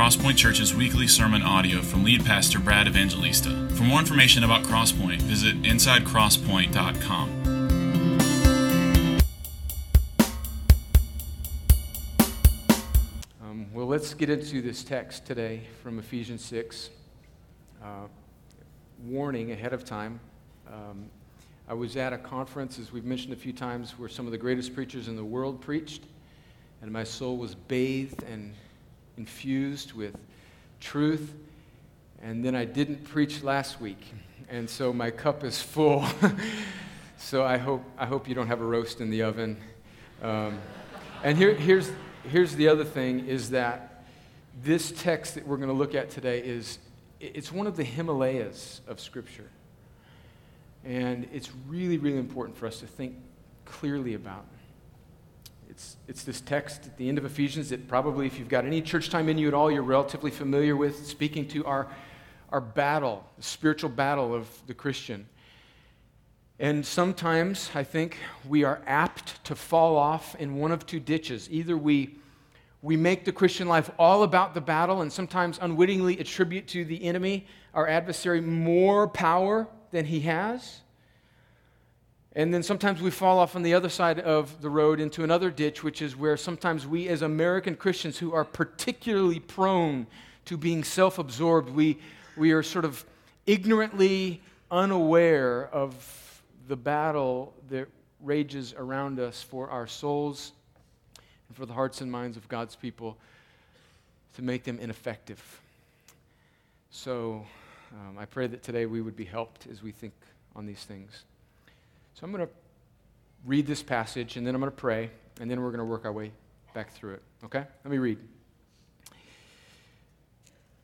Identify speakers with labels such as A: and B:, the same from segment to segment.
A: Crosspoint Church's weekly sermon audio from lead pastor Brad Evangelista. For more information about Crosspoint, visit insidecrosspoint.com.
B: Um, well, let's get into this text today from Ephesians 6. Uh, warning ahead of time. Um, I was at a conference, as we've mentioned a few times, where some of the greatest preachers in the world preached, and my soul was bathed and infused with truth. And then I didn't preach last week, and so my cup is full. so I hope, I hope you don't have a roast in the oven. Um, and here, here's, here's the other thing is that this text that we're going to look at today is it's one of the Himalayas of Scripture. And it's really, really important for us to think clearly about. It's, it's this text at the end of Ephesians that probably, if you've got any church time in you at all, you're relatively familiar with, speaking to our, our battle, the spiritual battle of the Christian. And sometimes I think we are apt to fall off in one of two ditches. Either we, we make the Christian life all about the battle and sometimes unwittingly attribute to the enemy, our adversary, more power than he has. And then sometimes we fall off on the other side of the road into another ditch, which is where sometimes we, as American Christians who are particularly prone to being self absorbed, we, we are sort of ignorantly unaware of the battle that rages around us for our souls and for the hearts and minds of God's people to make them ineffective. So um, I pray that today we would be helped as we think on these things. So I'm going to read this passage, and then I'm going to pray, and then we're going to work our way back through it. Okay? Let me read.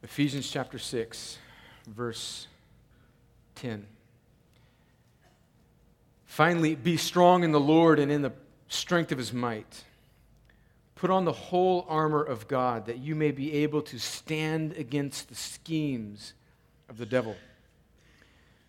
B: Ephesians chapter 6, verse 10. Finally, be strong in the Lord and in the strength of his might. Put on the whole armor of God that you may be able to stand against the schemes of the devil.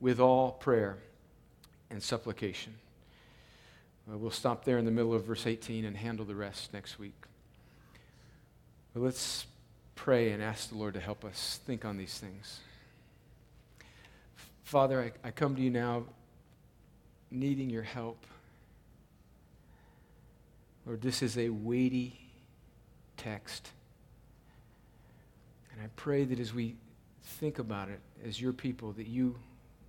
B: with all prayer and supplication. We'll stop there in the middle of verse 18 and handle the rest next week. But let's pray and ask the Lord to help us think on these things. Father, I, I come to you now needing your help. Lord, this is a weighty text. And I pray that as we think about it as your people, that you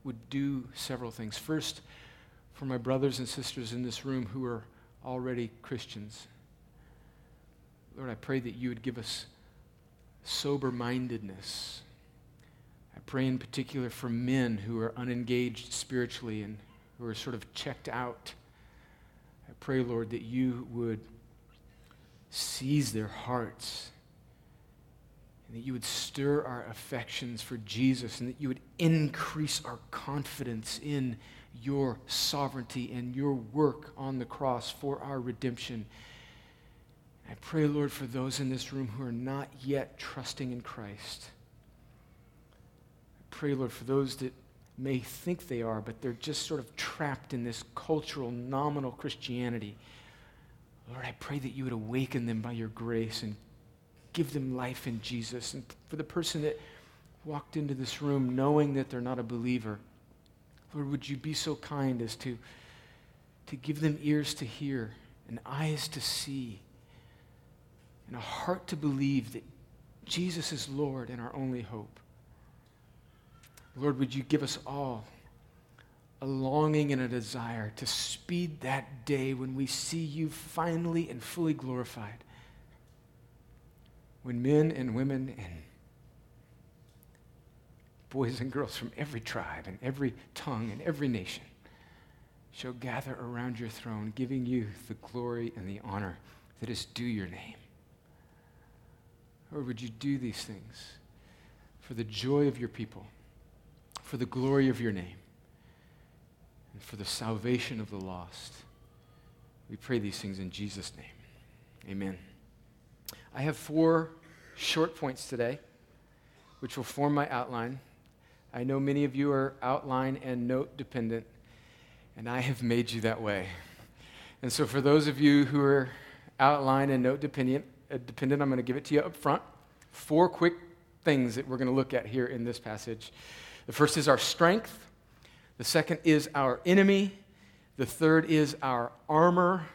B: would do several things. First, for my brothers and sisters in this room who are already Christians, Lord, I pray that you would give us sober mindedness. I pray in particular for men who are unengaged spiritually and who are sort of checked out. I pray, Lord, that you would seize their hearts and that you would stir our affections for Jesus, and that you would increase our confidence in your sovereignty and your work on the cross for our redemption. I pray, Lord, for those in this room who are not yet trusting in Christ. I pray, Lord, for those that may think they are, but they're just sort of trapped in this cultural, nominal Christianity. Lord, I pray that you would awaken them by your grace and give them life in Jesus. And for the person that walked into this room knowing that they're not a believer, Lord, would you be so kind as to, to give them ears to hear and eyes to see and a heart to believe that Jesus is Lord and our only hope. Lord, would you give us all a longing and a desire to speed that day when we see you finally and fully glorified? When men and women and boys and girls from every tribe and every tongue and every nation shall gather around your throne, giving you the glory and the honor that is due your name. Or would you do these things for the joy of your people, for the glory of your name, and for the salvation of the lost? We pray these things in Jesus' name. Amen. I have four short points today, which will form my outline. I know many of you are outline and note dependent and I have made you that way. And so, for those of you who are outline and note dependent, uh, dependent I'm going to give it to you up front. Four quick things that we're going to look at here in this passage. The first is our strength, the second is our enemy, the third is our armor,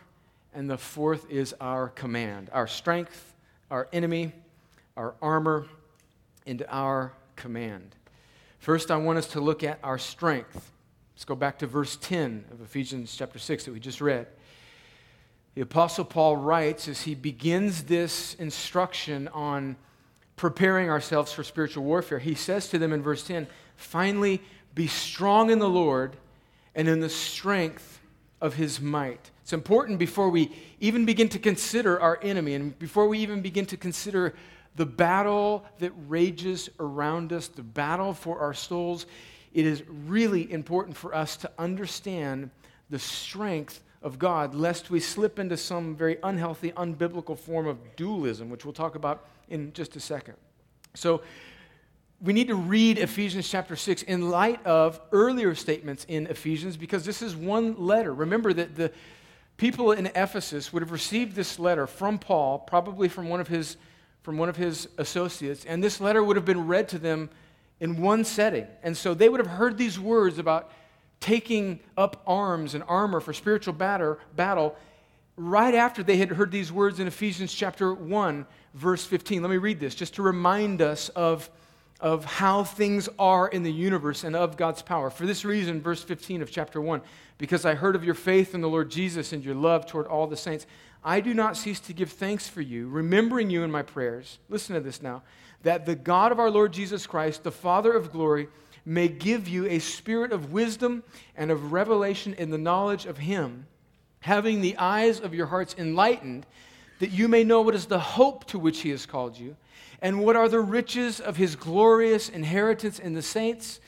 B: and the fourth is our command. Our strength, our enemy, our armor, and our command. First, I want us to look at our strength. Let's go back to verse 10 of Ephesians chapter 6 that we just read. The Apostle Paul writes as he begins this instruction on preparing ourselves for spiritual warfare, he says to them in verse 10 finally, be strong in the Lord and in the strength of his might. It's important before we even begin to consider our enemy and before we even begin to consider the battle that rages around us, the battle for our souls it is really important for us to understand the strength of God, lest we slip into some very unhealthy, unbiblical form of dualism, which we'll talk about in just a second. So, we need to read Ephesians chapter 6 in light of earlier statements in Ephesians because this is one letter. Remember that the people in Ephesus would have received this letter from Paul, probably from one of his, from one of his associates, and this letter would have been read to them in one setting. And so they would have heard these words about taking up arms and armor for spiritual battle right after they had heard these words in Ephesians chapter 1, verse 15. Let me read this just to remind us of, of how things are in the universe and of God's power. For this reason, verse 15 of chapter 1, because I heard of your faith in the Lord Jesus and your love toward all the saints, I do not cease to give thanks for you, remembering you in my prayers. Listen to this now that the God of our Lord Jesus Christ, the Father of glory, may give you a spirit of wisdom and of revelation in the knowledge of Him, having the eyes of your hearts enlightened, that you may know what is the hope to which He has called you, and what are the riches of His glorious inheritance in the saints.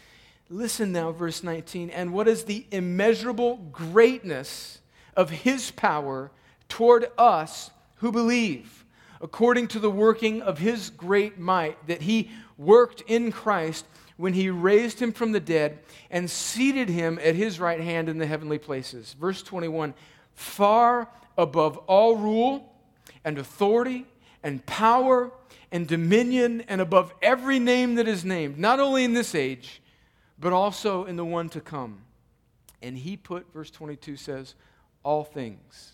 B: Listen now, verse 19. And what is the immeasurable greatness of His power toward us who believe? according to the working of his great might, that he worked in Christ when he raised him from the dead and seated him at his right hand in the heavenly places. Verse 21 far above all rule and authority and power and dominion and above every name that is named, not only in this age, but also in the one to come. And he put, verse 22 says, all things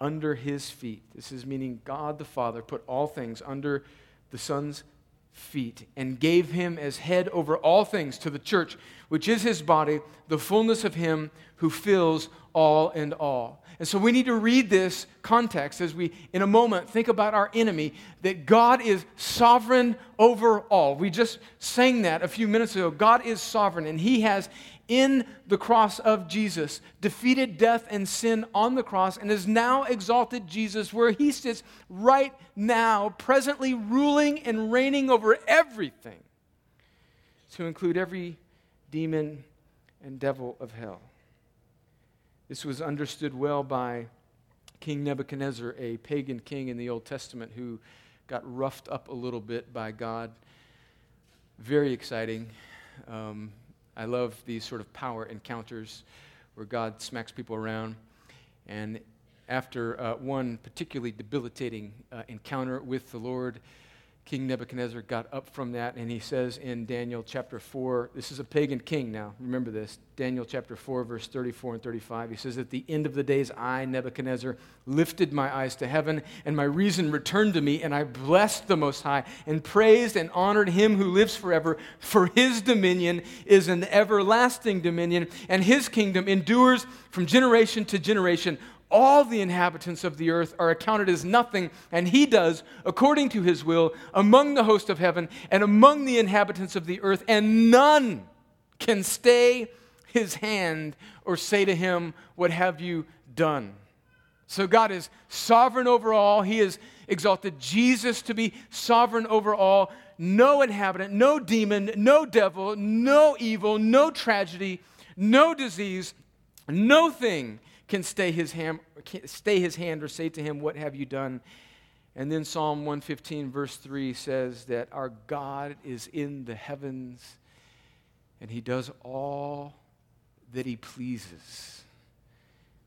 B: under his feet. This is meaning God the Father put all things under the Son's feet and gave him as head over all things to the church, which is his body, the fullness of him who fills all and all. And so we need to read this context as we, in a moment, think about our enemy, that God is sovereign over all. We just sang that a few minutes ago. God is sovereign, and he has in the cross of Jesus, defeated death and sin on the cross, and has now exalted Jesus where he sits right now, presently ruling and reigning over everything, to include every demon and devil of hell. This was understood well by King Nebuchadnezzar, a pagan king in the Old Testament who got roughed up a little bit by God. Very exciting. Um, I love these sort of power encounters where God smacks people around. And after uh, one particularly debilitating uh, encounter with the Lord, King Nebuchadnezzar got up from that, and he says in Daniel chapter 4, this is a pagan king now, remember this. Daniel chapter 4, verse 34 and 35. He says, At the end of the days, I, Nebuchadnezzar, lifted my eyes to heaven, and my reason returned to me, and I blessed the Most High, and praised and honored him who lives forever, for his dominion is an everlasting dominion, and his kingdom endures from generation to generation all the inhabitants of the earth are accounted as nothing, and he does according to his will among the host of heaven and among the inhabitants of the earth, and none can stay his hand or say to him, What have you done? So God is sovereign over all. He has exalted Jesus to be sovereign over all. No inhabitant, no demon, no devil, no evil, no tragedy, no disease, no thing can stay his, hand, stay his hand or say to him, What have you done? And then Psalm 115, verse 3 says that our God is in the heavens and he does all that he pleases.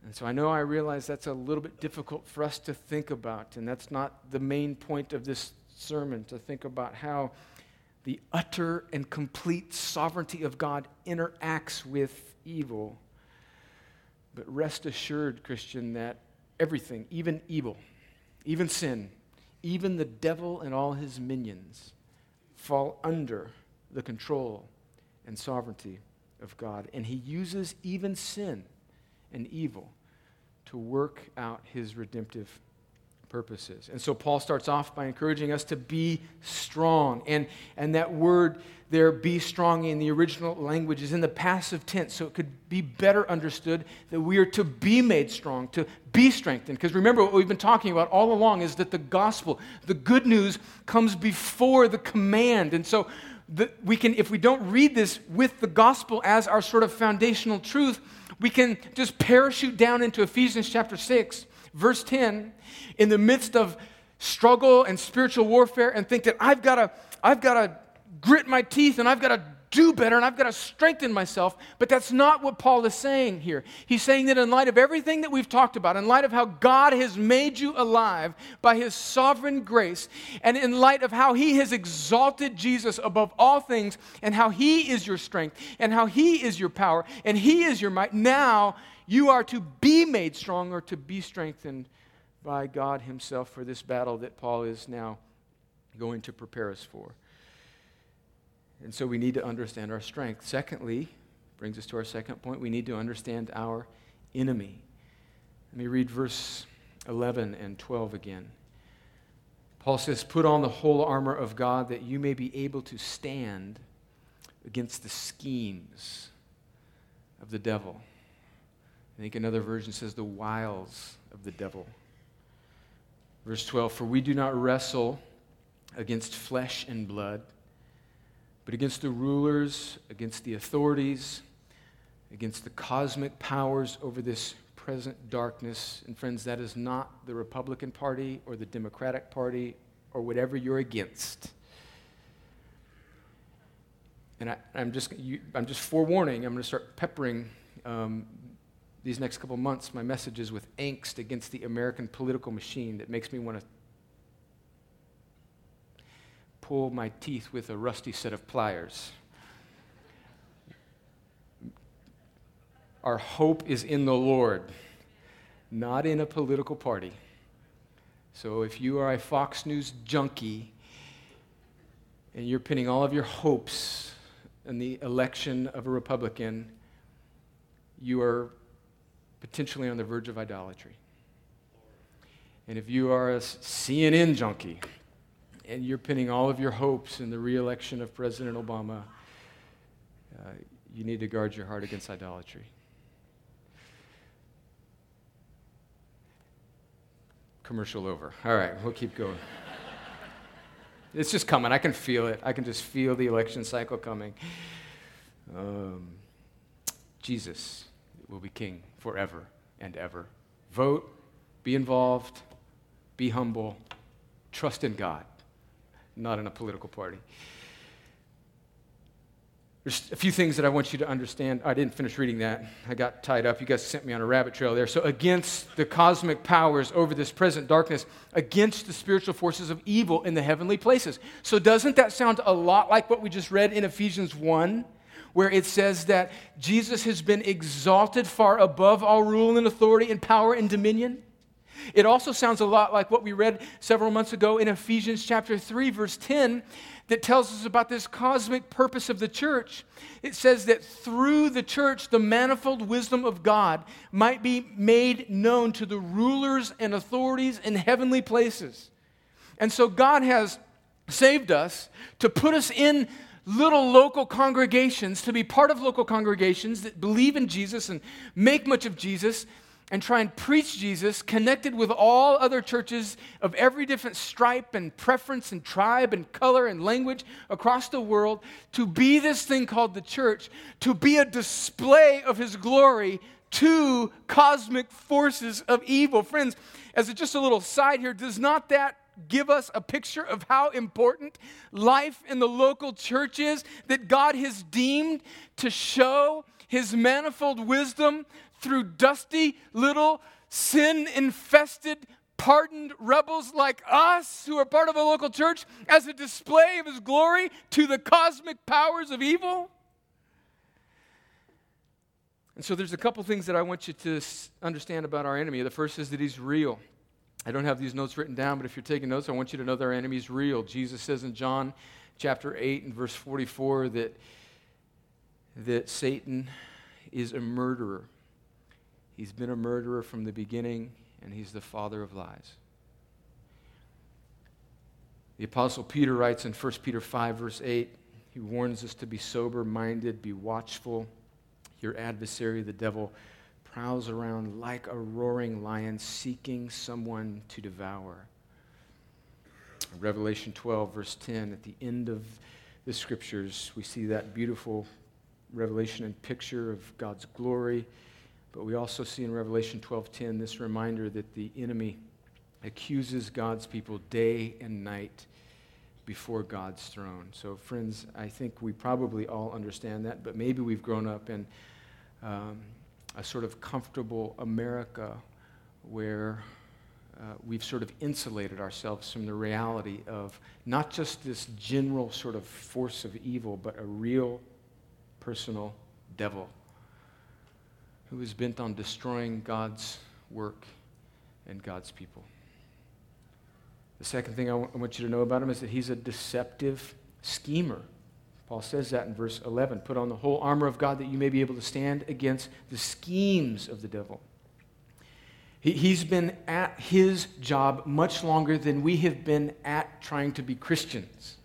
B: And so I know I realize that's a little bit difficult for us to think about, and that's not the main point of this sermon to think about how the utter and complete sovereignty of God interacts with evil. But rest assured, Christian, that everything, even evil, even sin, even the devil and all his minions, fall under the control and sovereignty of God. And he uses even sin and evil to work out his redemptive purposes. And so Paul starts off by encouraging us to be strong. And, and that word there, be strong, in the original language is in the passive tense, so it could be better understood that we are to be made strong, to be strengthened. Because remember, what we've been talking about all along is that the gospel, the good news, comes before the command. And so we can, if we don't read this with the gospel as our sort of foundational truth, we can just parachute down into Ephesians chapter 6 verse 10, in the midst of struggle and spiritual warfare, and think that I've got to, I've got to grit my teeth and I've got to do better and I've got to strengthen myself. But that's not what Paul is saying here. He's saying that in light of everything that we've talked about, in light of how God has made you alive by his sovereign grace, and in light of how he has exalted Jesus above all things, and how he is your strength, and how he is your power, and he is your might, now you are to be made strong or to be strengthened by God Himself for this battle that Paul is now going to prepare us for. And so we need to understand our strength. Secondly, brings us to our second point, we need to understand our enemy. Let me read verse 11 and 12 again. Paul says, Put on the whole armor of God that you may be able to stand against the schemes of the devil. I think another version says the wiles of the devil. Verse 12 For we do not wrestle against flesh and blood, but against the rulers, against the authorities, against the cosmic powers over this present darkness. And friends, that is not the Republican Party or the Democratic Party or whatever you're against. And I, am just, you, I'm just forewarning, I'm going to start peppering um, these next couple months my messages with angst against the American political machine that makes me want to pull my teeth with a rusty set of pliers. Our hope is in the Lord, not in a political party. So if you are a Fox News junkie and you're pinning all of your hopes in the election of a Republican, you are potentially on the verge of idolatry. And if you are a CNN junkie and you're pinning all of your hopes in the reelection of President Obama, uh, you need to guard your heart against idolatry. Commercial over. All right, we'll keep going. it's just coming. I can feel it. I can just feel the election cycle coming. Um, Jesus will be king forever and ever. Vote, be involved, be humble, trust in God, not in a political party. There's a few things that I want you to understand. I didn't finish reading that. I got tied up. You guys sent me on a rabbit trail there. So, against the cosmic powers over this present darkness, against the spiritual forces of evil in the heavenly places. So, doesn't that sound a lot like what we just read in Ephesians 1, where it says that Jesus has been exalted far above all rule and authority and power and dominion? It also sounds a lot like what we read several months ago in Ephesians chapter 3, verse 10, that tells us about this cosmic purpose of the church. It says that through the church, the manifold wisdom of God might be made known to the rulers and authorities in heavenly places. And so God has saved us to put us in little local congregations, to be part of local congregations that believe in Jesus and make much of Jesus and try and preach Jesus connected with all other churches of every different stripe and preference and tribe and color and language across the world to be this thing called the church, to be a display of his glory to cosmic forces of evil. Friends, as just a little side here, does not that give us a picture of how important life in the local church is that God has deemed to show his manifold wisdom through dusty little sin infested pardoned rebels like us who are part of a local church as a display of his glory to the cosmic powers of evil? And so there's a couple things that I want you to understand about our enemy. The first is that he's real. I don't have these notes written down, but if you're taking notes, I want you to know that our enemy is real. Jesus says in John chapter 8 and verse 44 that, that Satan is a murderer. He's been a murderer from the beginning, and he's the father of lies. The Apostle Peter writes in 1 Peter 5, verse 8, he warns us to be sober minded, be watchful. Your adversary, the devil, prowls around like a roaring lion seeking someone to devour. Revelation 12, verse 10, at the end of the scriptures, we see that beautiful revelation and picture of God's glory. But we also see in Revelation 12:10 this reminder that the enemy accuses God's people day and night before God's throne. So, friends, I think we probably all understand that, but maybe we've grown up and um, a sort of comfortable America where uh, we've sort of insulated ourselves from the reality of not just this general sort of force of evil, but a real personal devil who is bent on destroying God's work and God's people. The second thing I want you to know about him is that he's a deceptive schemer. Paul says that in verse 11. Put on the whole armor of God that you may be able to stand against the schemes of the devil. He, he's been at his job much longer than we have been at trying to be Christians.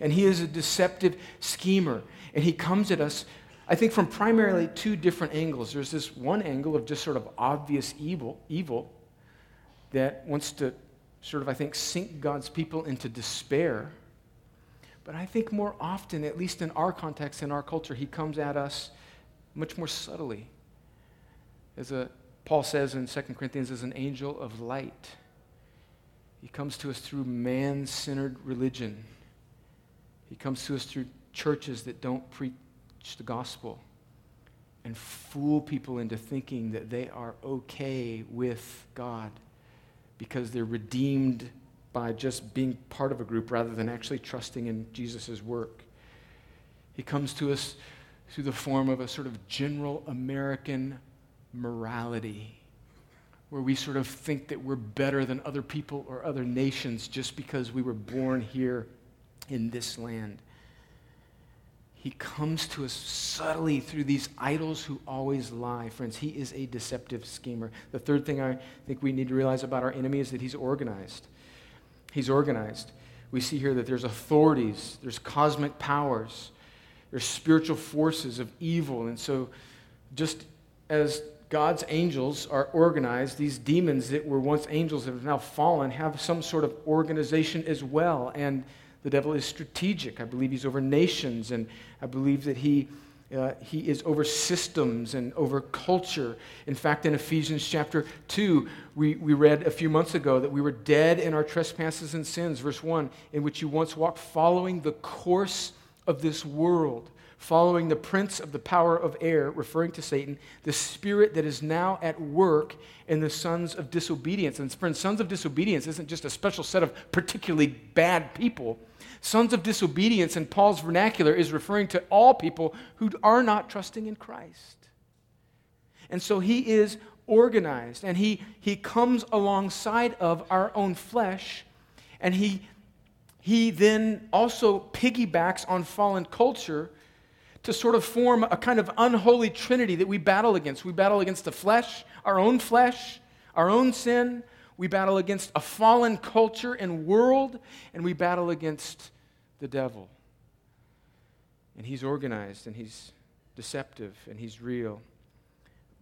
B: And he is a deceptive schemer. And he comes at us, I think, from primarily two different angles. There's this one angle of just sort of obvious evil, evil that wants to sort of, I think, sink God's people into despair but I think more often, at least in our context, in our culture, he comes at us much more subtly. As a, Paul says in 2 Corinthians, as an angel of light. He comes to us through man centered religion. He comes to us through churches that don't preach the gospel and fool people into thinking that they are okay with God because they're redeemed by just being part of a group rather than actually trusting in Jesus' work. He comes to us through the form of a sort of general American morality where we sort of think that we're better than other people or other nations just because we were born here in this land. He comes to us subtly through these idols who always lie. Friends, he is a deceptive schemer. The third thing I think we need to realize about our enemy is that he's organized. He's organized. We see here that there's authorities, there's cosmic powers, there's spiritual forces of evil. And so, just as God's angels are organized, these demons that were once angels that have now fallen have some sort of organization as well. And the devil is strategic. I believe he's over nations, and I believe that he uh, he is over systems and over culture. In fact, in Ephesians chapter 2, we, we read a few months ago that we were dead in our trespasses and sins, verse 1, in which you once walked following the course of this world, following the prince of the power of air, referring to Satan, the spirit that is now at work in the sons of disobedience. And friends, sons of disobedience isn't just a special set of particularly bad people. Sons of disobedience in Paul's vernacular is referring to all people who are not trusting in Christ. And so he is organized and he, he comes alongside of our own flesh and he, he then also piggybacks on fallen culture to sort of form a kind of unholy trinity that we battle against. We battle against the flesh, our own flesh, our own sin. We battle against a fallen culture and world, and we battle against the devil. And he's organized, and he's deceptive, and he's real.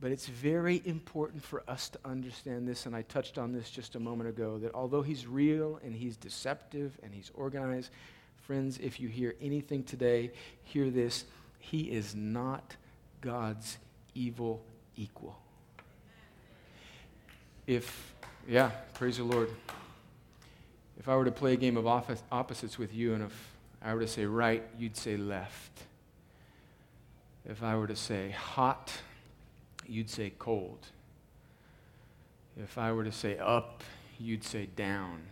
B: But it's very important for us to understand this, and I touched on this just a moment ago that although he's real and he's deceptive and he's organized, friends, if you hear anything today, hear this he is not God's evil equal. If, yeah, praise the Lord. If I were to play a game of opposites with you, and if I were to say right, you'd say left. If I were to say hot, you'd say cold. If I were to say up, you'd say down.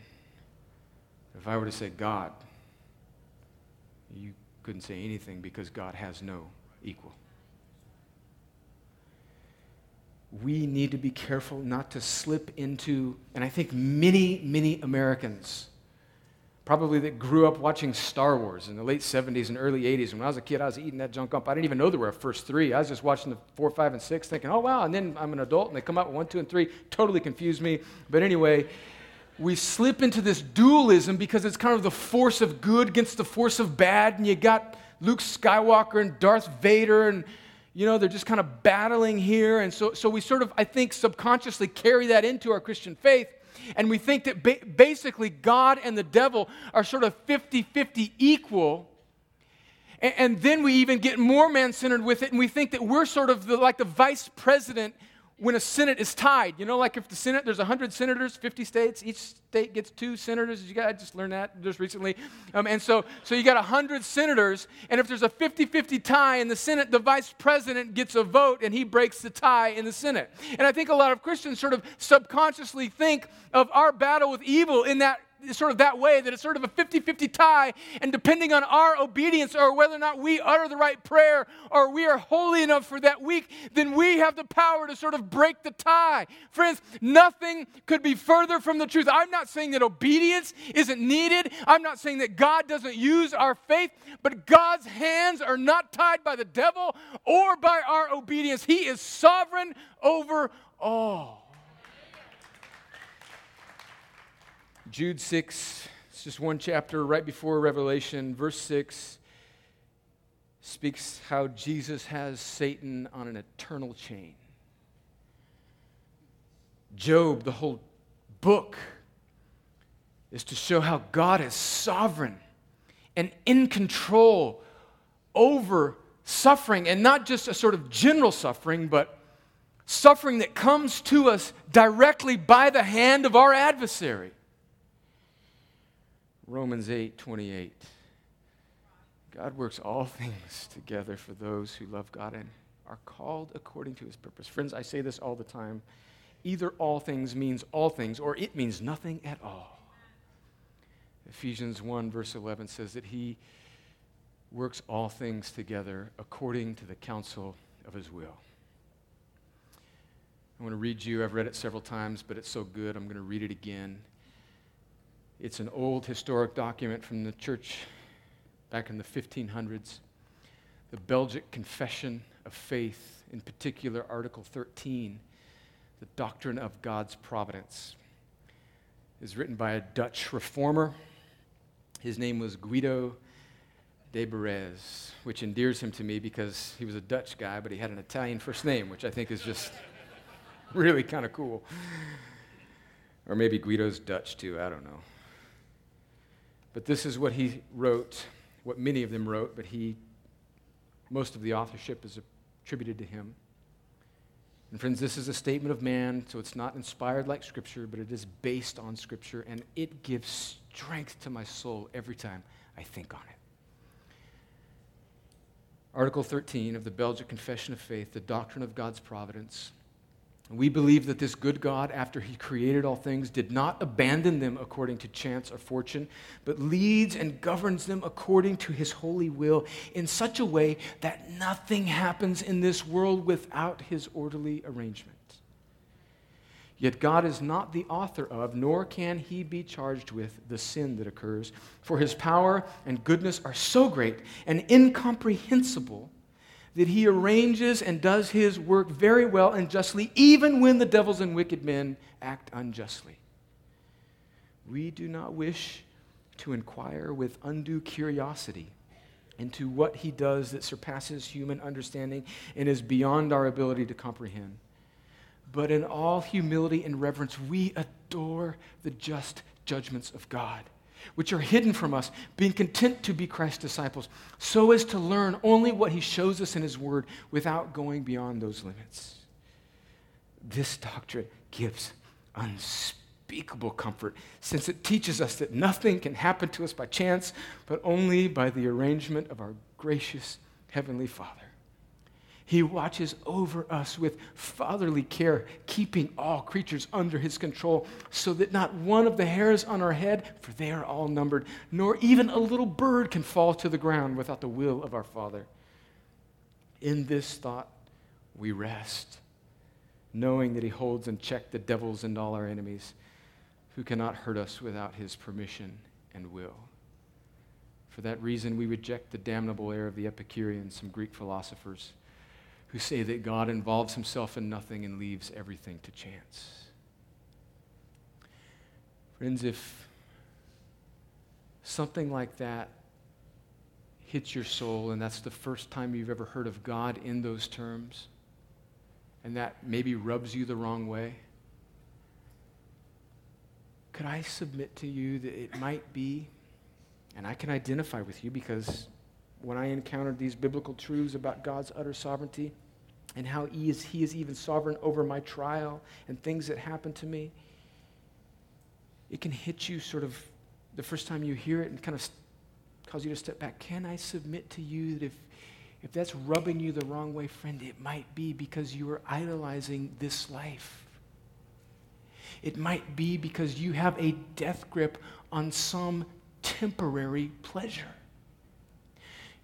B: If I were to say God, you couldn't say anything because God has no equal. We need to be careful not to slip into, and I think many, many Americans, probably that grew up watching Star Wars in the late 70s and early 80s. When I was a kid, I was eating that junk up. I didn't even know there were a first three. I was just watching the four, five, and six, thinking, oh, wow. And then I'm an adult, and they come out with one, two, and three. Totally confused me. But anyway, we slip into this dualism because it's kind of the force of good against the force of bad, and you got Luke Skywalker and Darth Vader, and you know, they're just kind of battling here. And so, so we sort of, I think, subconsciously carry that into our Christian faith. And we think that ba- basically God and the devil are sort of 50 50 equal. And, and, then we even get more man centered with it, and we think that we're sort of the, like the vice president when a Senate is tied. You know, like if the Senate, there's 100 senators, 50 states, each state gets two senators. You I just learned that just recently. Um, and so, so you got 100 senators, and if there's a 50 50 tie in the Senate, the vice president gets a vote and he breaks the tie in the Senate. And I think a lot of Christians sort of subconsciously think of our battle with evil in that sort of that way that it's sort of a 50 50 tie. And depending on our obedience or whether or not we utter the right prayer or we are holy enough for that week, then we have the power to sort of break the tie. Friends, nothing could be further from the truth. I'm not saying that obedience isn't needed, I'm not saying that God doesn't use our faith, but God's hands are not tied by the devil or by our obedience. He is sovereign over all. Jude 6, it's just one chapter right before Revelation. Verse 6 speaks how Jesus has Satan on an eternal chain. Job, the whole book, is to show how God is sovereign and in control over suffering, and not just a sort of general suffering, but suffering that comes to us directly by the hand of our adversary. Romans 8 28. God works all things together for those who love God and are called according to his purpose. Friends, I say this all the time. Either all things means all things, or it means nothing at all. Ephesians 1, verse 11 says that he works all things together according to the counsel of his will. I want to read you, I've read it several times, but it's so good, I'm going to read it again. It's an old historic document from the church back in the 1500s. The Belgic Confession of Faith, in particular, Article 13, the doctrine of God's providence, is written by a Dutch reformer. His name was Guido de Brès, which endears him to me because he was a Dutch guy, but he had an Italian first name, which I think is just really kind of cool. Or maybe Guido's Dutch too, I don't know. But this is what he wrote, what many of them wrote, but he, most of the authorship is attributed to him. And friends, this is a statement of man, so it's not inspired like Scripture, but it is based on Scripture, and it gives strength to my soul every time I think on it. Article 13 of the Belgic Confession of Faith, the doctrine of God's providence. We believe that this good God, after he created all things, did not abandon them according to chance or fortune, but leads and governs them according to his holy will in such a way that nothing happens in this world without his orderly arrangement. Yet God is not the author of, nor can he be charged with, the sin that occurs. For his power and goodness are so great and incomprehensible that he arranges and does his work very well and justly, even when the devils and wicked men act unjustly. We do not wish to inquire with undue curiosity into what he does that surpasses human understanding and is beyond our ability to comprehend. But in all humility and reverence, we adore the just judgments of God which are hidden from us, being content to be Christ's disciples, so as to learn only what he shows us in his word without going beyond those limits. This doctrine gives unspeakable comfort since it teaches us that nothing can happen to us by chance, but only by the arrangement of our gracious Heavenly Father. He watches over us with fatherly care, keeping all creatures under his control, so that not one of the hairs on our head, for they are all numbered, nor even a little bird can fall to the ground without the will of our Father. In this thought, we rest, knowing that he holds in check the devils and all our enemies, who cannot hurt us without his permission and will. For that reason, we reject the damnable error of the Epicureans, some Greek philosophers who say that God involves himself in nothing and leaves everything to chance. Friends, if something like that hits your soul and that's the first time you've ever heard of God in those terms, and that maybe rubs you the wrong way, could I submit to you that it might be, and I can identify with you because when I encountered these biblical truths about God's utter sovereignty, and how he is, he is even sovereign over my trial and things that happen to me. It can hit you sort of the first time you hear it and kind of cause you to step back. Can I submit to you that if, if that's rubbing you the wrong way, friend, it might be because you are idolizing this life. It might be because you have a death grip on some temporary pleasure.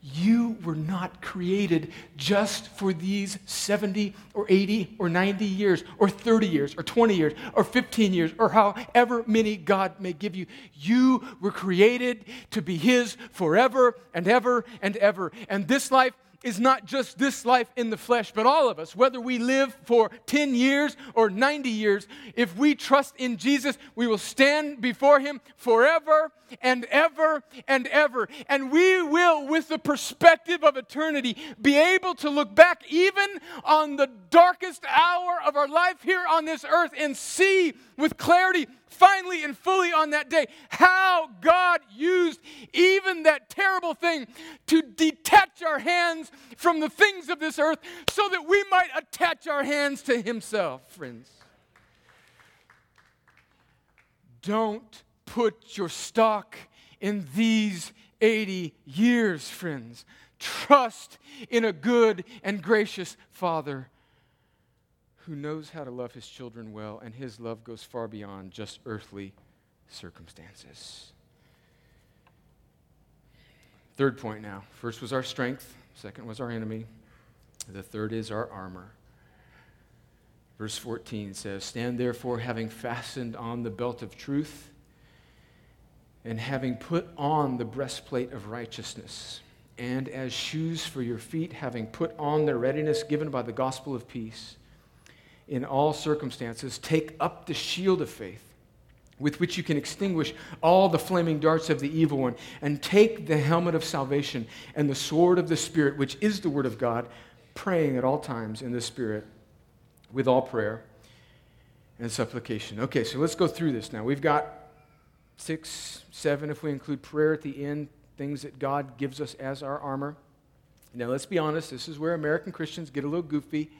B: You were not created just for these 70 or 80 or 90 years or 30 years or 20 years or 15 years or however many God may give you. You were created to be His forever and ever and ever. And this life is not just this life in the flesh, but all of us, whether we live for 10 years or 90 years, if we trust in Jesus, we will stand before Him forever and ever and ever. And we will, with the perspective of eternity, be able to look back even on the darkest hour of our life here on this earth and see with clarity finally and fully on that day how God used even that terrible thing to detach our hands from the things of this earth so that we might attach our hands to Himself, friends. Don't put your stock in these 80 years, friends. Trust in a good and gracious Father who knows how to love his children well, and his love goes far beyond just earthly circumstances. Third point now. First was our strength, second was our enemy, the third is our armor. Verse 14 says, Stand therefore, having fastened on the belt of truth, and having put on the breastplate of righteousness, and as shoes for your feet, having put on the readiness given by the gospel of peace in all circumstances, take up the shield of faith with which you can extinguish all the flaming darts of the evil one, and take the helmet of salvation and the sword of the Spirit, which is the Word of God, praying at all times in the Spirit with all prayer and supplication. Okay, so let's go through this now. We've got six, seven, if we include prayer at the end, things that God gives us as our armor. Now, let's be honest, this is where American Christians get a little goofy.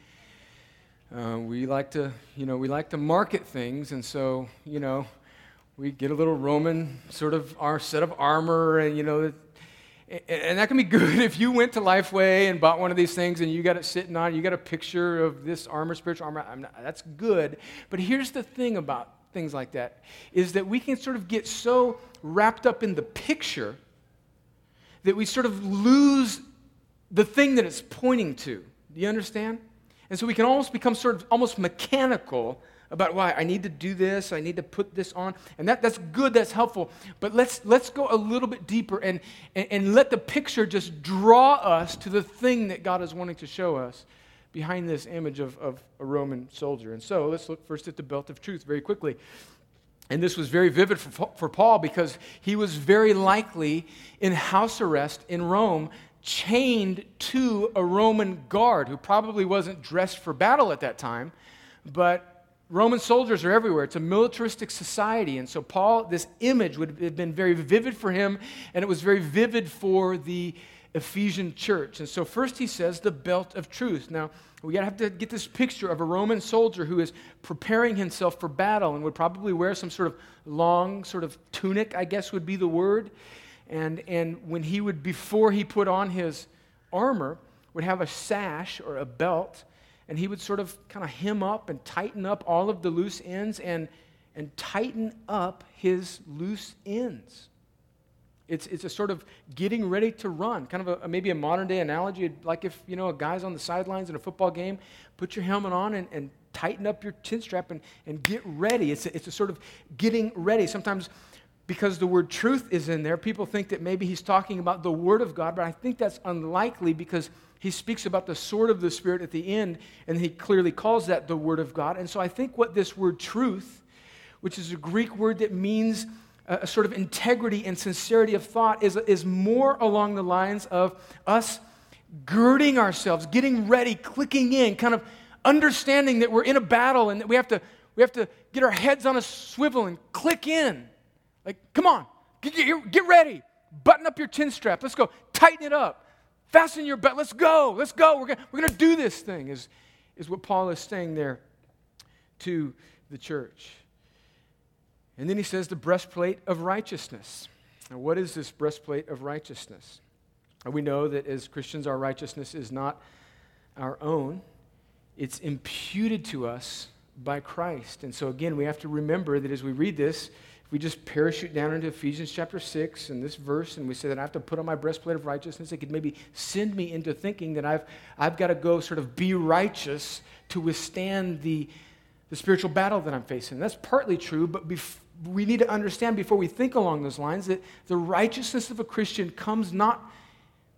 B: Uh, we like to, you know, we like to market things, and so, you know, we get a little Roman sort of our set of armor, and you know, and that can be good if you went to Lifeway and bought one of these things and you got it sitting on, you got a picture of this armor, spiritual armor. Not, that's good. But here's the thing about things like that is that we can sort of get so wrapped up in the picture that we sort of lose the thing that it's pointing to. Do you understand? And so we can almost become sort of almost mechanical about why I need to do this, I need to put this on. And that, that's good, that's helpful. But let's, let's go a little bit deeper and, and, and let the picture just draw us to the thing that God is wanting to show us behind this image of, of a Roman soldier. And so let's look first at the belt of truth very quickly. And this was very vivid for, for Paul because he was very likely in house arrest in Rome, chained to a Roman guard who probably wasn't dressed for battle at that time, but Roman soldiers are everywhere. It's a militaristic society. And so, Paul, this image would have been very vivid for him, and it was very vivid for the Ephesian church. And so, first he says the belt of truth. Now, we gotta have to get this picture of a Roman soldier who is preparing himself for battle and would probably wear some sort of long, sort of tunic, I guess would be the word. And, and when he would, before he put on his armor, would have a sash or a belt and he would sort of kind of hem up and tighten up all of the loose ends and, and tighten up his loose ends. It's, it's a sort of getting ready to run, kind of a, maybe a modern day analogy, like if, you know, a guy's on the sidelines in a football game, put your helmet on and, and tighten up your chin strap and, and get ready. It's a, it's a sort of getting ready. Sometimes because the word truth is in there, people think that maybe he's talking about the Word of God, but I think that's unlikely because he speaks about the sword of the Spirit at the end, and he clearly calls that the Word of God. And so I think what this word truth, which is a Greek word that means a, sort of integrity and sincerity of thought, is, is more along the lines of us girding ourselves, getting ready, clicking in, kind of understanding that we're in a battle and that we have to, we have to get our heads on a swivel and click in. Like, come on, get, get, get ready, button up your chin strap, let's go, tighten it up. Fasten your belt. Let's go. Let's go. We're going we're to do this thing, is, is what Paul is saying there to the church. And then he says the breastplate of righteousness. Now, what is this breastplate of righteousness? We know that as Christians, our righteousness is not our own, it's imputed to us by Christ. And so, again, we have to remember that as we read this, we just parachute down into Ephesians chapter 6 and this verse, and we say that I have to put on my breastplate of righteousness, it could maybe send me into thinking that I've, I've got to go sort of be righteous to withstand the, the spiritual battle that I'm facing. That's partly true, but bef- we need to understand before we think along those lines that the righteousness of a Christian comes not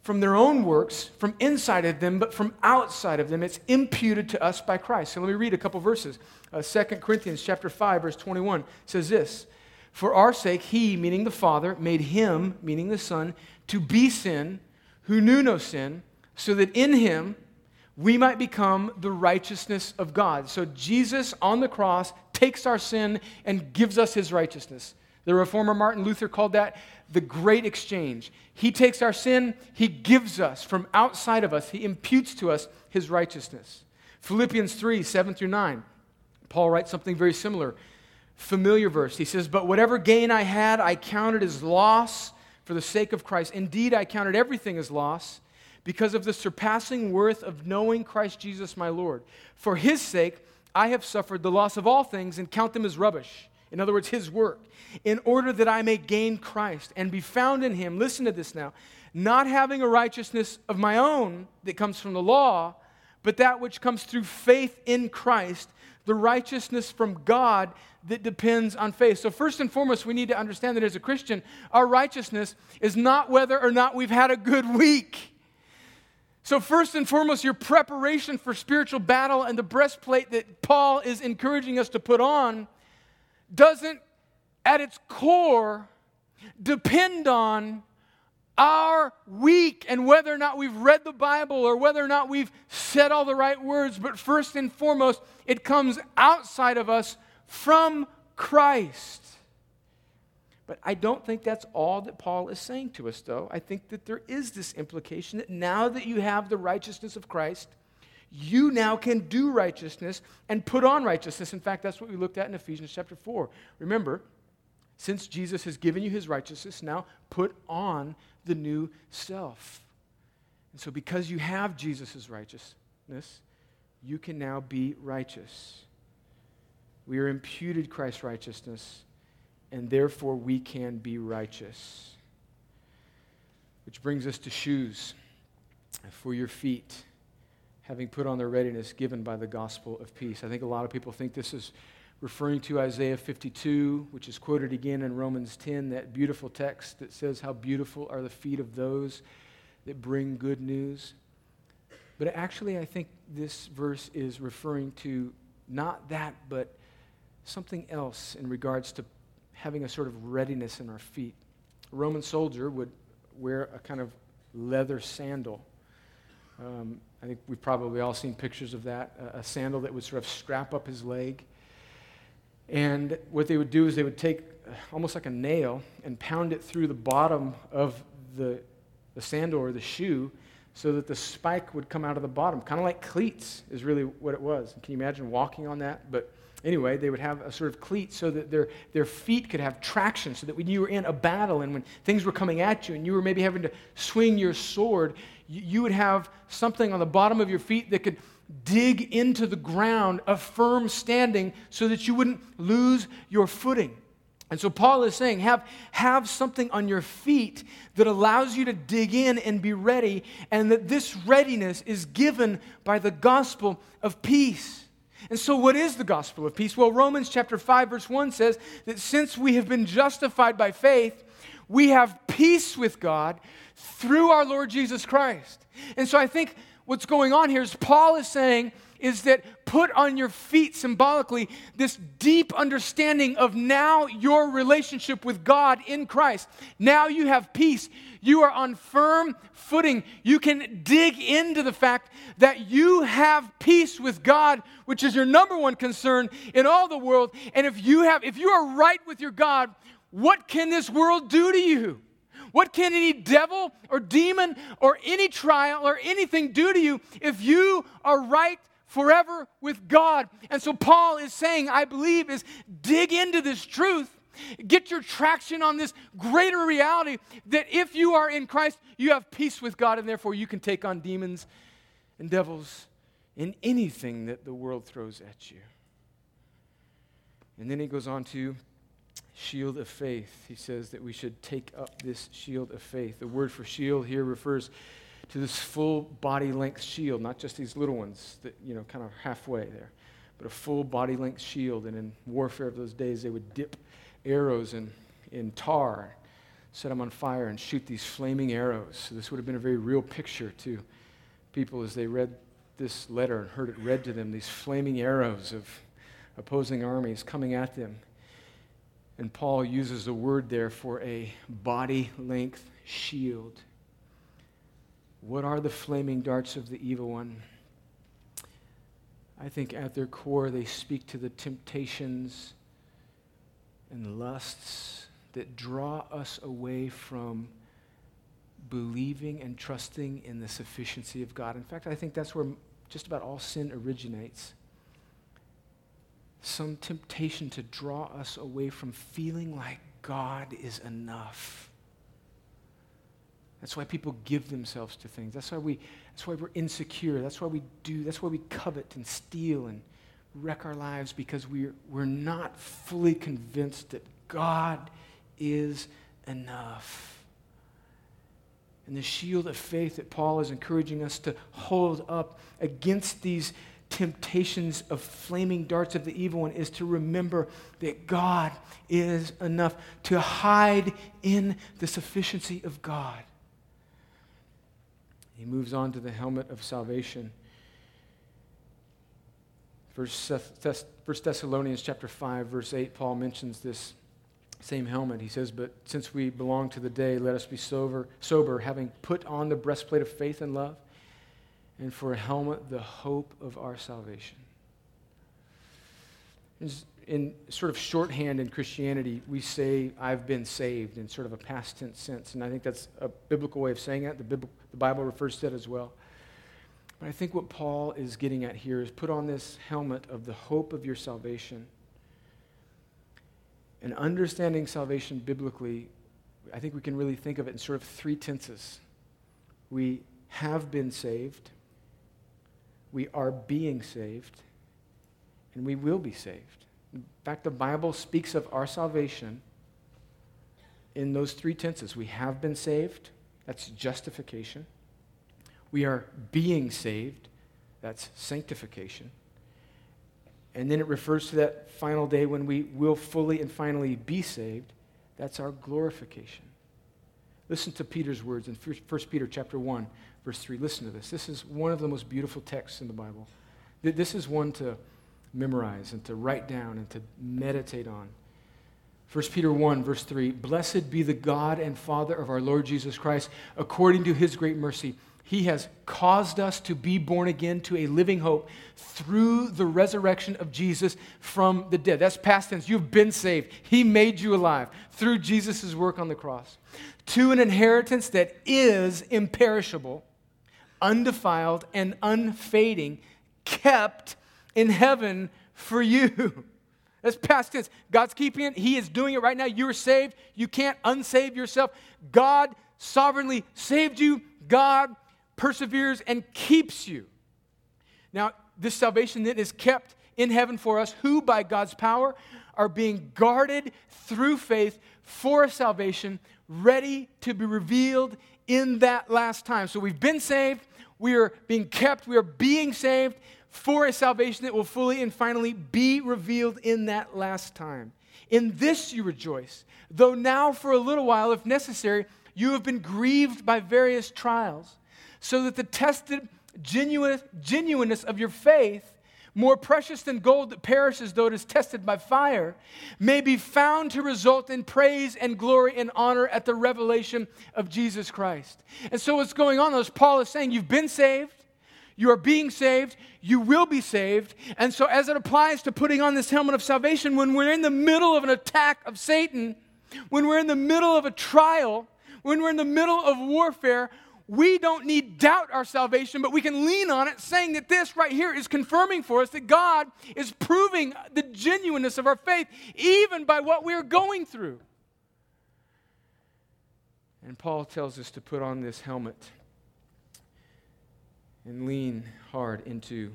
B: from their own works, from inside of them, but from outside of them. It's imputed to us by Christ. So let me read a couple verses. Uh, 2 Corinthians chapter 5, verse 21 says this. For our sake, he, meaning the Father, made him, meaning the Son, to be sin who knew no sin, so that in him we might become the righteousness of God. So Jesus on the cross takes our sin and gives us his righteousness. The reformer Martin Luther called that the great exchange. He takes our sin, he gives us from outside of us, he imputes to us his righteousness. Philippians 3 7 through 9. Paul writes something very similar familiar verse. He says, But whatever gain I had, I counted as loss for the sake of Christ. Indeed, I counted everything as loss because of the surpassing worth of knowing Christ Jesus my Lord. For his sake, I have suffered the loss of all things and count them as rubbish. In other words, his work, in order that I may gain Christ and be found in him. Listen to this now. Not having a righteousness of my own that comes from the law, but that which comes through faith in Christ, the righteousness from God that depends on faith. So, first and foremost, we need to understand that as a Christian, our righteousness is not whether or not we've had a good week. So, first and foremost, your preparation for spiritual battle and the breastplate that Paul is encouraging us to put on doesn't, at its core, depend on our week and whether or not we've read the Bible or whether or not we've said all the right words. But first and foremost, it comes outside of us from Christ. But I don't think that's all that Paul is saying to us, though. I think that there is this implication that now that you have the righteousness of Christ, you now can do righteousness and put on righteousness. In fact, that's what we looked at in Ephesians chapter 4. Remember, since Jesus has given you his righteousness, now put on the new self. And so, because you have Jesus' righteousness, you can now be righteous. We are imputed Christ's righteousness, and therefore we can be righteous. Which brings us to shoes for your feet, having put on the readiness given by the gospel of peace. I think a lot of people think this is referring to Isaiah 52, which is quoted again in Romans 10, that beautiful text that says, How beautiful are the feet of those that bring good news. But actually, I think this verse is referring to not that, but something else in regards to having a sort of readiness in our feet. A Roman soldier would wear a kind of leather sandal. Um, I think we've probably all seen pictures of that a, a sandal that would sort of strap up his leg. And what they would do is they would take uh, almost like a nail and pound it through the bottom of the, the sandal or the shoe so that the spike would come out of the bottom, kind of like cleats is really what it was. Can you imagine walking on that? But anyway, they would have a sort of cleat so that their, their feet could have traction, so that when you were in a battle and when things were coming at you and you were maybe having to swing your sword, you, you would have something on the bottom of your feet that could dig into the ground, a firm standing, so that you wouldn't lose your footing. And so Paul is saying, have, have something on your feet that allows you to dig in and be ready, and that this readiness is given by the gospel of peace. And so, what is the gospel of peace? Well, Romans chapter 5, verse 1 says that since we have been justified by faith, we have peace with God through our Lord Jesus Christ. And so, I think what's going on here is Paul is saying, is that put on your feet symbolically this deep understanding of now your relationship with God in Christ. Now you have peace. You are on firm footing. You can dig into the fact that you have peace with God, which is your number one concern in all the world. And if you have if you are right with your God, what can this world do to you? What can any devil or demon or any trial or anything do to you if you are right forever with God. And so Paul is saying, I believe, is dig into this truth. Get your traction on this greater reality that if you are in Christ, you have peace with God, and therefore you can take on demons and devils in anything that the world throws at you. And then he goes on to shield of faith. He says that we should take up this shield of faith. The word for shield here refers to this full body length shield, not just these little ones that, you know, kind of halfway there, but a full body length shield. And in warfare of those days, they would dip arrows in, in tar, set them on fire, and shoot these flaming arrows. So this would have been a very real picture to people as they read this letter and heard it read to them these flaming arrows of opposing armies coming at them. And Paul uses a word there for a body length shield. What are the flaming darts of the evil one? I think at their core, they speak to the temptations and lusts that draw us away from believing and trusting in the sufficiency of God. In fact, I think that's where just about all sin originates. Some temptation to draw us away from feeling like God is enough. That's why people give themselves to things. That's why, we, that's why we're insecure. That's why we do, that's why we covet and steal and wreck our lives because we're, we're not fully convinced that God is enough. And the shield of faith that Paul is encouraging us to hold up against these temptations of flaming darts of the evil one is to remember that God is enough, to hide in the sufficiency of God. He moves on to the helmet of salvation. First Thessalonians chapter 5, verse 8, Paul mentions this same helmet. He says, But since we belong to the day, let us be sober, sober, having put on the breastplate of faith and love, and for a helmet, the hope of our salvation in sort of shorthand in Christianity, we say, I've been saved in sort of a past tense sense. And I think that's a biblical way of saying it. The, the Bible refers to it as well. But I think what Paul is getting at here is put on this helmet of the hope of your salvation. And understanding salvation biblically I think we can really think of it in sort of three tenses. We have been saved, we are being saved, and we will be saved. In fact, the Bible speaks of our salvation in those three tenses. We have been saved, that's justification. We are being saved, that's sanctification. And then it refers to that final day when we will fully and finally be saved. That's our glorification. Listen to Peter's words in 1 Peter chapter 1, verse 3. Listen to this. This is one of the most beautiful texts in the Bible. This is one to memorize and to write down and to meditate on. 1 Peter 1, verse 3 Blessed be the God and Father of our Lord Jesus Christ, according to his great mercy. He has caused us to be born again to a living hope through the resurrection of Jesus from the dead. That's past tense. You've been saved. He made you alive through Jesus' work on the cross. To an inheritance that is imperishable, undefiled, and unfading, kept in heaven for you. That's past tense. God's keeping it. He is doing it right now. You are saved. You can't unsave yourself. God sovereignly saved you. God perseveres and keeps you. Now, this salvation then is kept in heaven for us, who by God's power are being guarded through faith for salvation, ready to be revealed in that last time. So we've been saved, we are being kept, we are being saved for a salvation that will fully and finally be revealed in that last time. In this you rejoice, though now for a little while, if necessary, you have been grieved by various trials, so that the tested genuine, genuineness of your faith, more precious than gold that perishes though it is tested by fire, may be found to result in praise and glory and honor at the revelation of Jesus Christ. And so, what's going on, as Paul is saying, you've been saved, you are being saved. You will be saved. And so, as it applies to putting on this helmet of salvation, when we're in the middle of an attack of Satan, when we're in the middle of a trial, when we're in the middle of warfare, we don't need doubt our salvation, but we can lean on it, saying that this right here is confirming for us that God is proving the genuineness of our faith, even by what we are going through. And Paul tells us to put on this helmet and lean hard into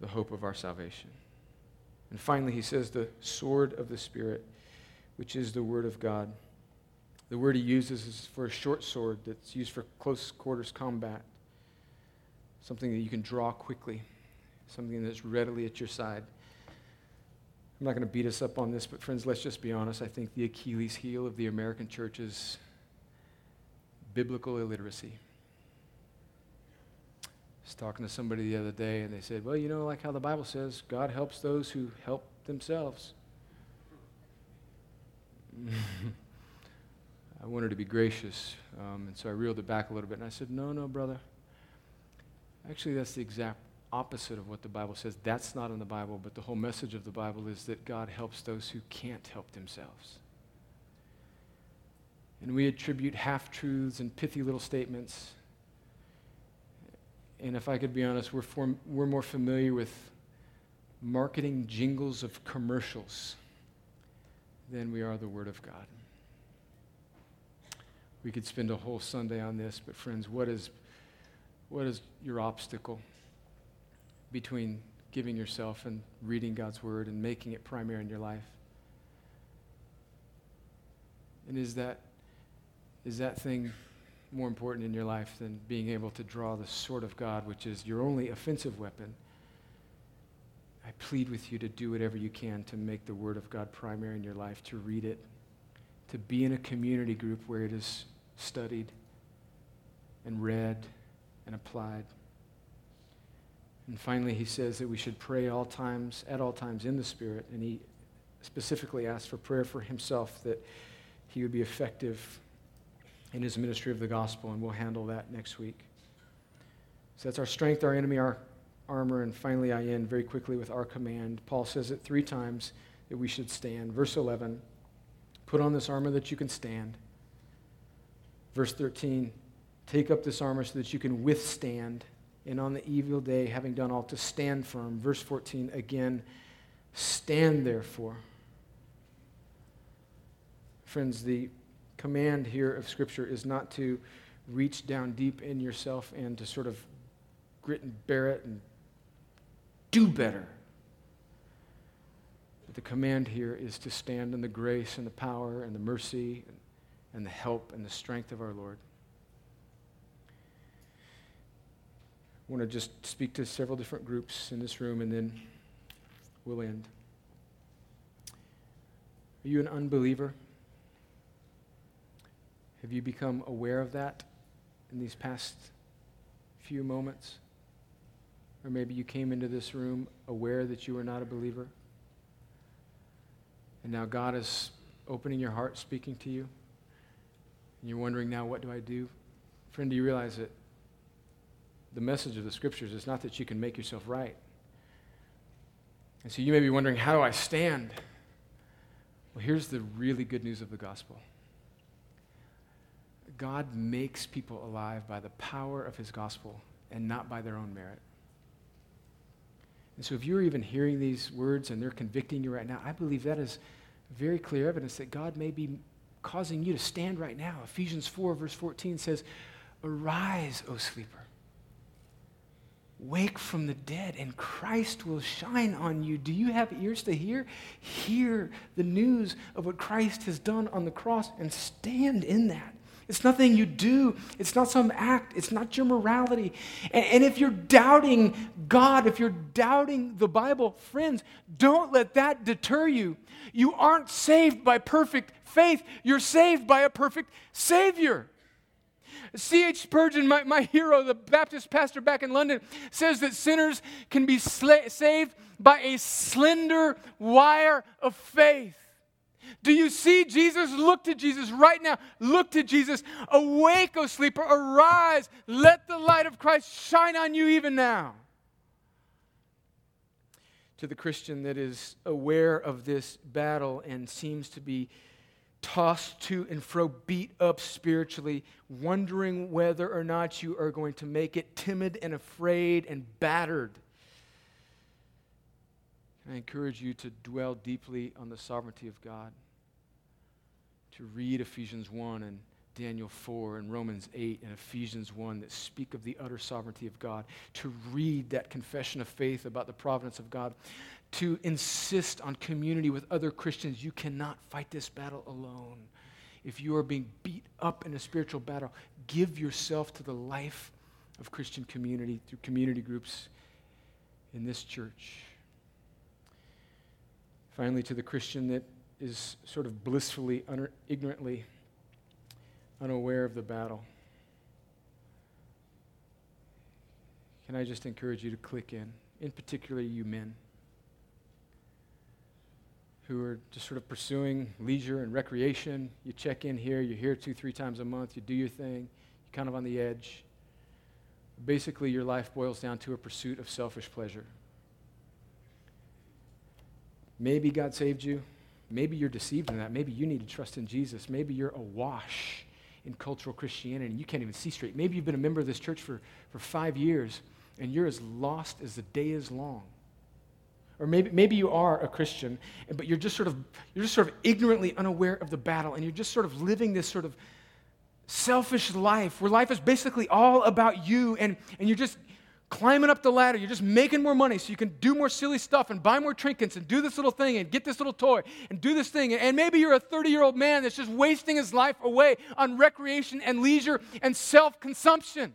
B: the hope of our salvation. And finally, he says, the sword of the Spirit, which is the Word of God. The word he uses is for a short sword that's used for close quarters combat, something that you can draw quickly, something that's readily at your side. I'm not going to beat us up on this, but friends, let's just be honest. I think the Achilles heel of the American church is biblical illiteracy I was talking to somebody the other day, and they said, Well, you know, like how the Bible says, God helps those who help themselves. I wanted to be gracious, um, and so I reeled it back a little bit, and I said, No, no, brother. Actually, that's the exact opposite of what the Bible says. That's not in the Bible, but the whole message of the Bible is that God helps those who can't help themselves. And we attribute half truths and pithy little statements and if I could be honest, we're, form, we're more familiar with marketing jingles of commercials than we are the Word of God. We could spend a whole Sunday on this, but friends, what is, what is your obstacle between giving yourself and reading God's Word and making it primary in your life? And is that, is that thing more important in your life than being able to draw the sword of God, which is your only offensive weapon. I plead with you to do whatever you can to make the Word of God primary in your life, to read it, to be in a community group where it is studied and read and applied. And finally, he says that we should pray all times, at all times in the Spirit. And he specifically asks for prayer for himself that he would be effective in his ministry of the gospel, and we'll handle that next week. So that's our strength, our enemy, our armor, and finally I end very quickly with our command. Paul says it three times that we should stand. Verse 11, put on this armor that you can stand. Verse 13, take up this armor so that you can withstand, and on the evil day, having done all, to stand firm. Verse 14, again, stand therefore. Friends, the command here of Scripture is not to reach down deep in yourself and to sort of grit and bear it and do better. The command here is to stand in the grace and the power and the mercy and the help and the strength of our Lord. I want to just speak to several different groups in this room and then we'll end. Are you an unbeliever? Have you become aware of that in these past few moments? Or maybe you came into this room aware that you were not a believer. And now God is opening your heart, speaking to you. And you're wondering now, what do I do? Friend, do you realize that the message of the scriptures is not that you can make yourself right? And so you may be wondering, how do I stand? Well, here's the really good news of the gospel God makes people alive by the power of his gospel and not by their own merit. And so, if you're even hearing these words and they're convicting you right now, I believe that is very clear evidence that God may be causing you to stand right now. Ephesians 4, verse 14 says, Arise, O sleeper. Wake from the dead, and Christ will shine on you. Do you have ears to hear? Hear the news of what Christ has done on the cross and stand in that. It's nothing you do. It's not some act. It's not your morality. And, and, if you're doubting God, if you're doubting the Bible, friends, don't let that deter you. You aren't saved by perfect faith, you're saved by a perfect Savior. C.H. Spurgeon, my, my hero, the Baptist pastor back in London, says that sinners can be sla- saved by a slender wire of faith. Do you see Jesus? Look to Jesus right now. Look to Jesus. Awake, O sleeper, arise. Let the light of Christ shine on you even now. To the Christian that is aware of this battle and seems to be tossed to and fro, beat up spiritually, wondering whether or not you are going to make it, timid and afraid and battered. I encourage you to dwell deeply on the sovereignty of God, to read Ephesians 1 and Daniel 4 and Romans 8 and Ephesians 1 that speak of the utter sovereignty of God, to read that confession of faith about the providence of God, to insist on community with other Christians. You cannot fight this battle alone. If you are being beat up in a spiritual battle, give yourself to the life of Christian community through community groups in this church. Finally, to the Christian that is sort of blissfully, un- ignorantly unaware of the battle. Can I just encourage you to click in, in particular, you men who are just sort of pursuing leisure and recreation. You check in here, you're here two, three times a month, you do your thing, you're kind of on the edge. Basically, your life boils down to a pursuit of selfish pleasure. Maybe God saved you. Maybe you're deceived in that. Maybe you need to trust in Jesus. Maybe you're awash in cultural Christianity and you can't even see straight. Maybe you've been a member of this church for, for five years and you're as lost as the day is long. Or maybe, maybe you are a Christian, but you're just, sort of, you're just sort of ignorantly unaware of the battle, and you're just sort of living this sort of selfish life where life is basically all about you, and, and you're just climbing up the ladder. You're just making more money so you can do more silly stuff and buy more trinkets and do this little thing and get this little toy and do this thing. And maybe you're a 30 year old man that's just wasting his life away on recreation and leisure and self consumption.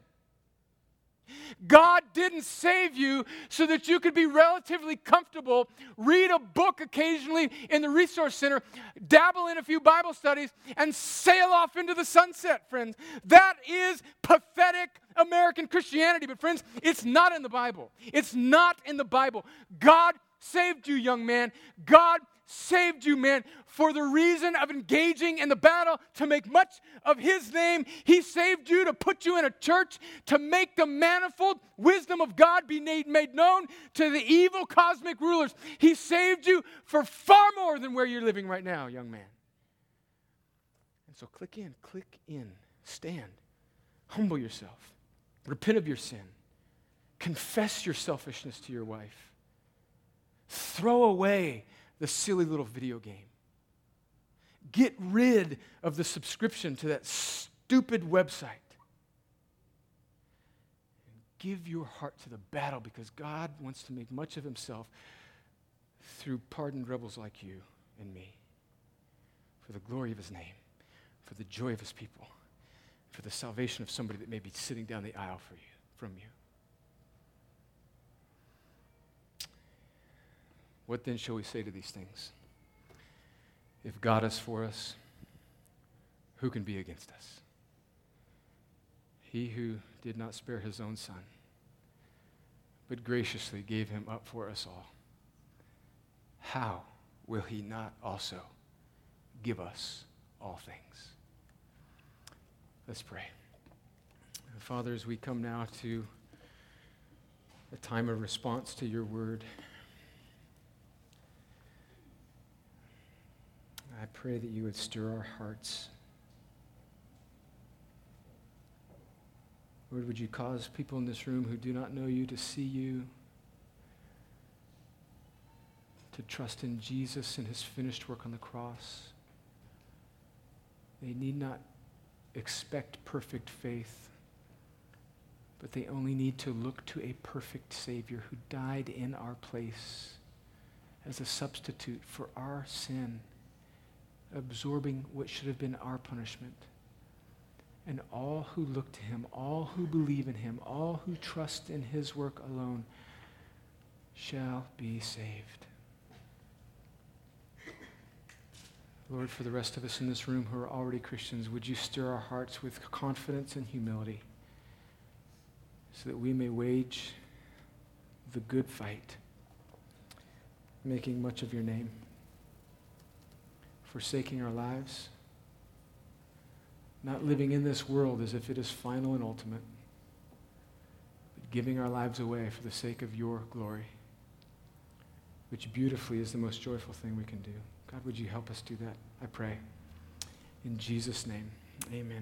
B: God didn't save you so that you could be relatively comfortable, read a book occasionally in the resource center, dabble in a few Bible studies, and sail off into the sunset, friends. That is pathetic American Christianity. But, friends, it's not in the Bible. It's not in the Bible. God saved you, young man. God saved you, man, for the reason of engaging in the battle to make much of His name. He saved you to put you in a church to make the manifold wisdom of God be made, known to the evil cosmic rulers. He saved you for far more than where you're living right now, young man. And so click in, click in, stand, humble yourself, repent of your sin, confess your selfishness to your wife. Throw away the silly little video game. get rid of the subscription to that stupid website. And give your heart to the battle because God wants to make much of himself through pardoned rebels like you and me for the glory of his name, for the joy of his people, for the salvation of somebody that may be sitting down the aisle for you, from you. What then shall we say to these things? If God is for us, who can be against us? He who did not spare his own son, but graciously gave him up for us all, how will he not also give us all things? Let's pray. Father, as we come now to a time of response to your word, I pray that you would stir our hearts. Lord, would you cause people in this room who do not know you to see you, to trust in Jesus and his finished work on the cross? They need not expect perfect faith, but they only need to look to a perfect Savior who died in our place as a substitute for our sin absorbing what should have been our punishment. And all who look to him, all who believe in him, all who trust in his work alone shall be saved. Lord, for the rest of us in this room who are already Christians, would you stir our hearts with confidence and humility so that we may wage the good fight, making much of your name forsaking our lives, not living in this world as if it is final and ultimate, but giving our lives away for the sake of your glory, which beautifully is the most joyful thing we can do. God, would you help us do that? I pray. In Jesus' name, amen.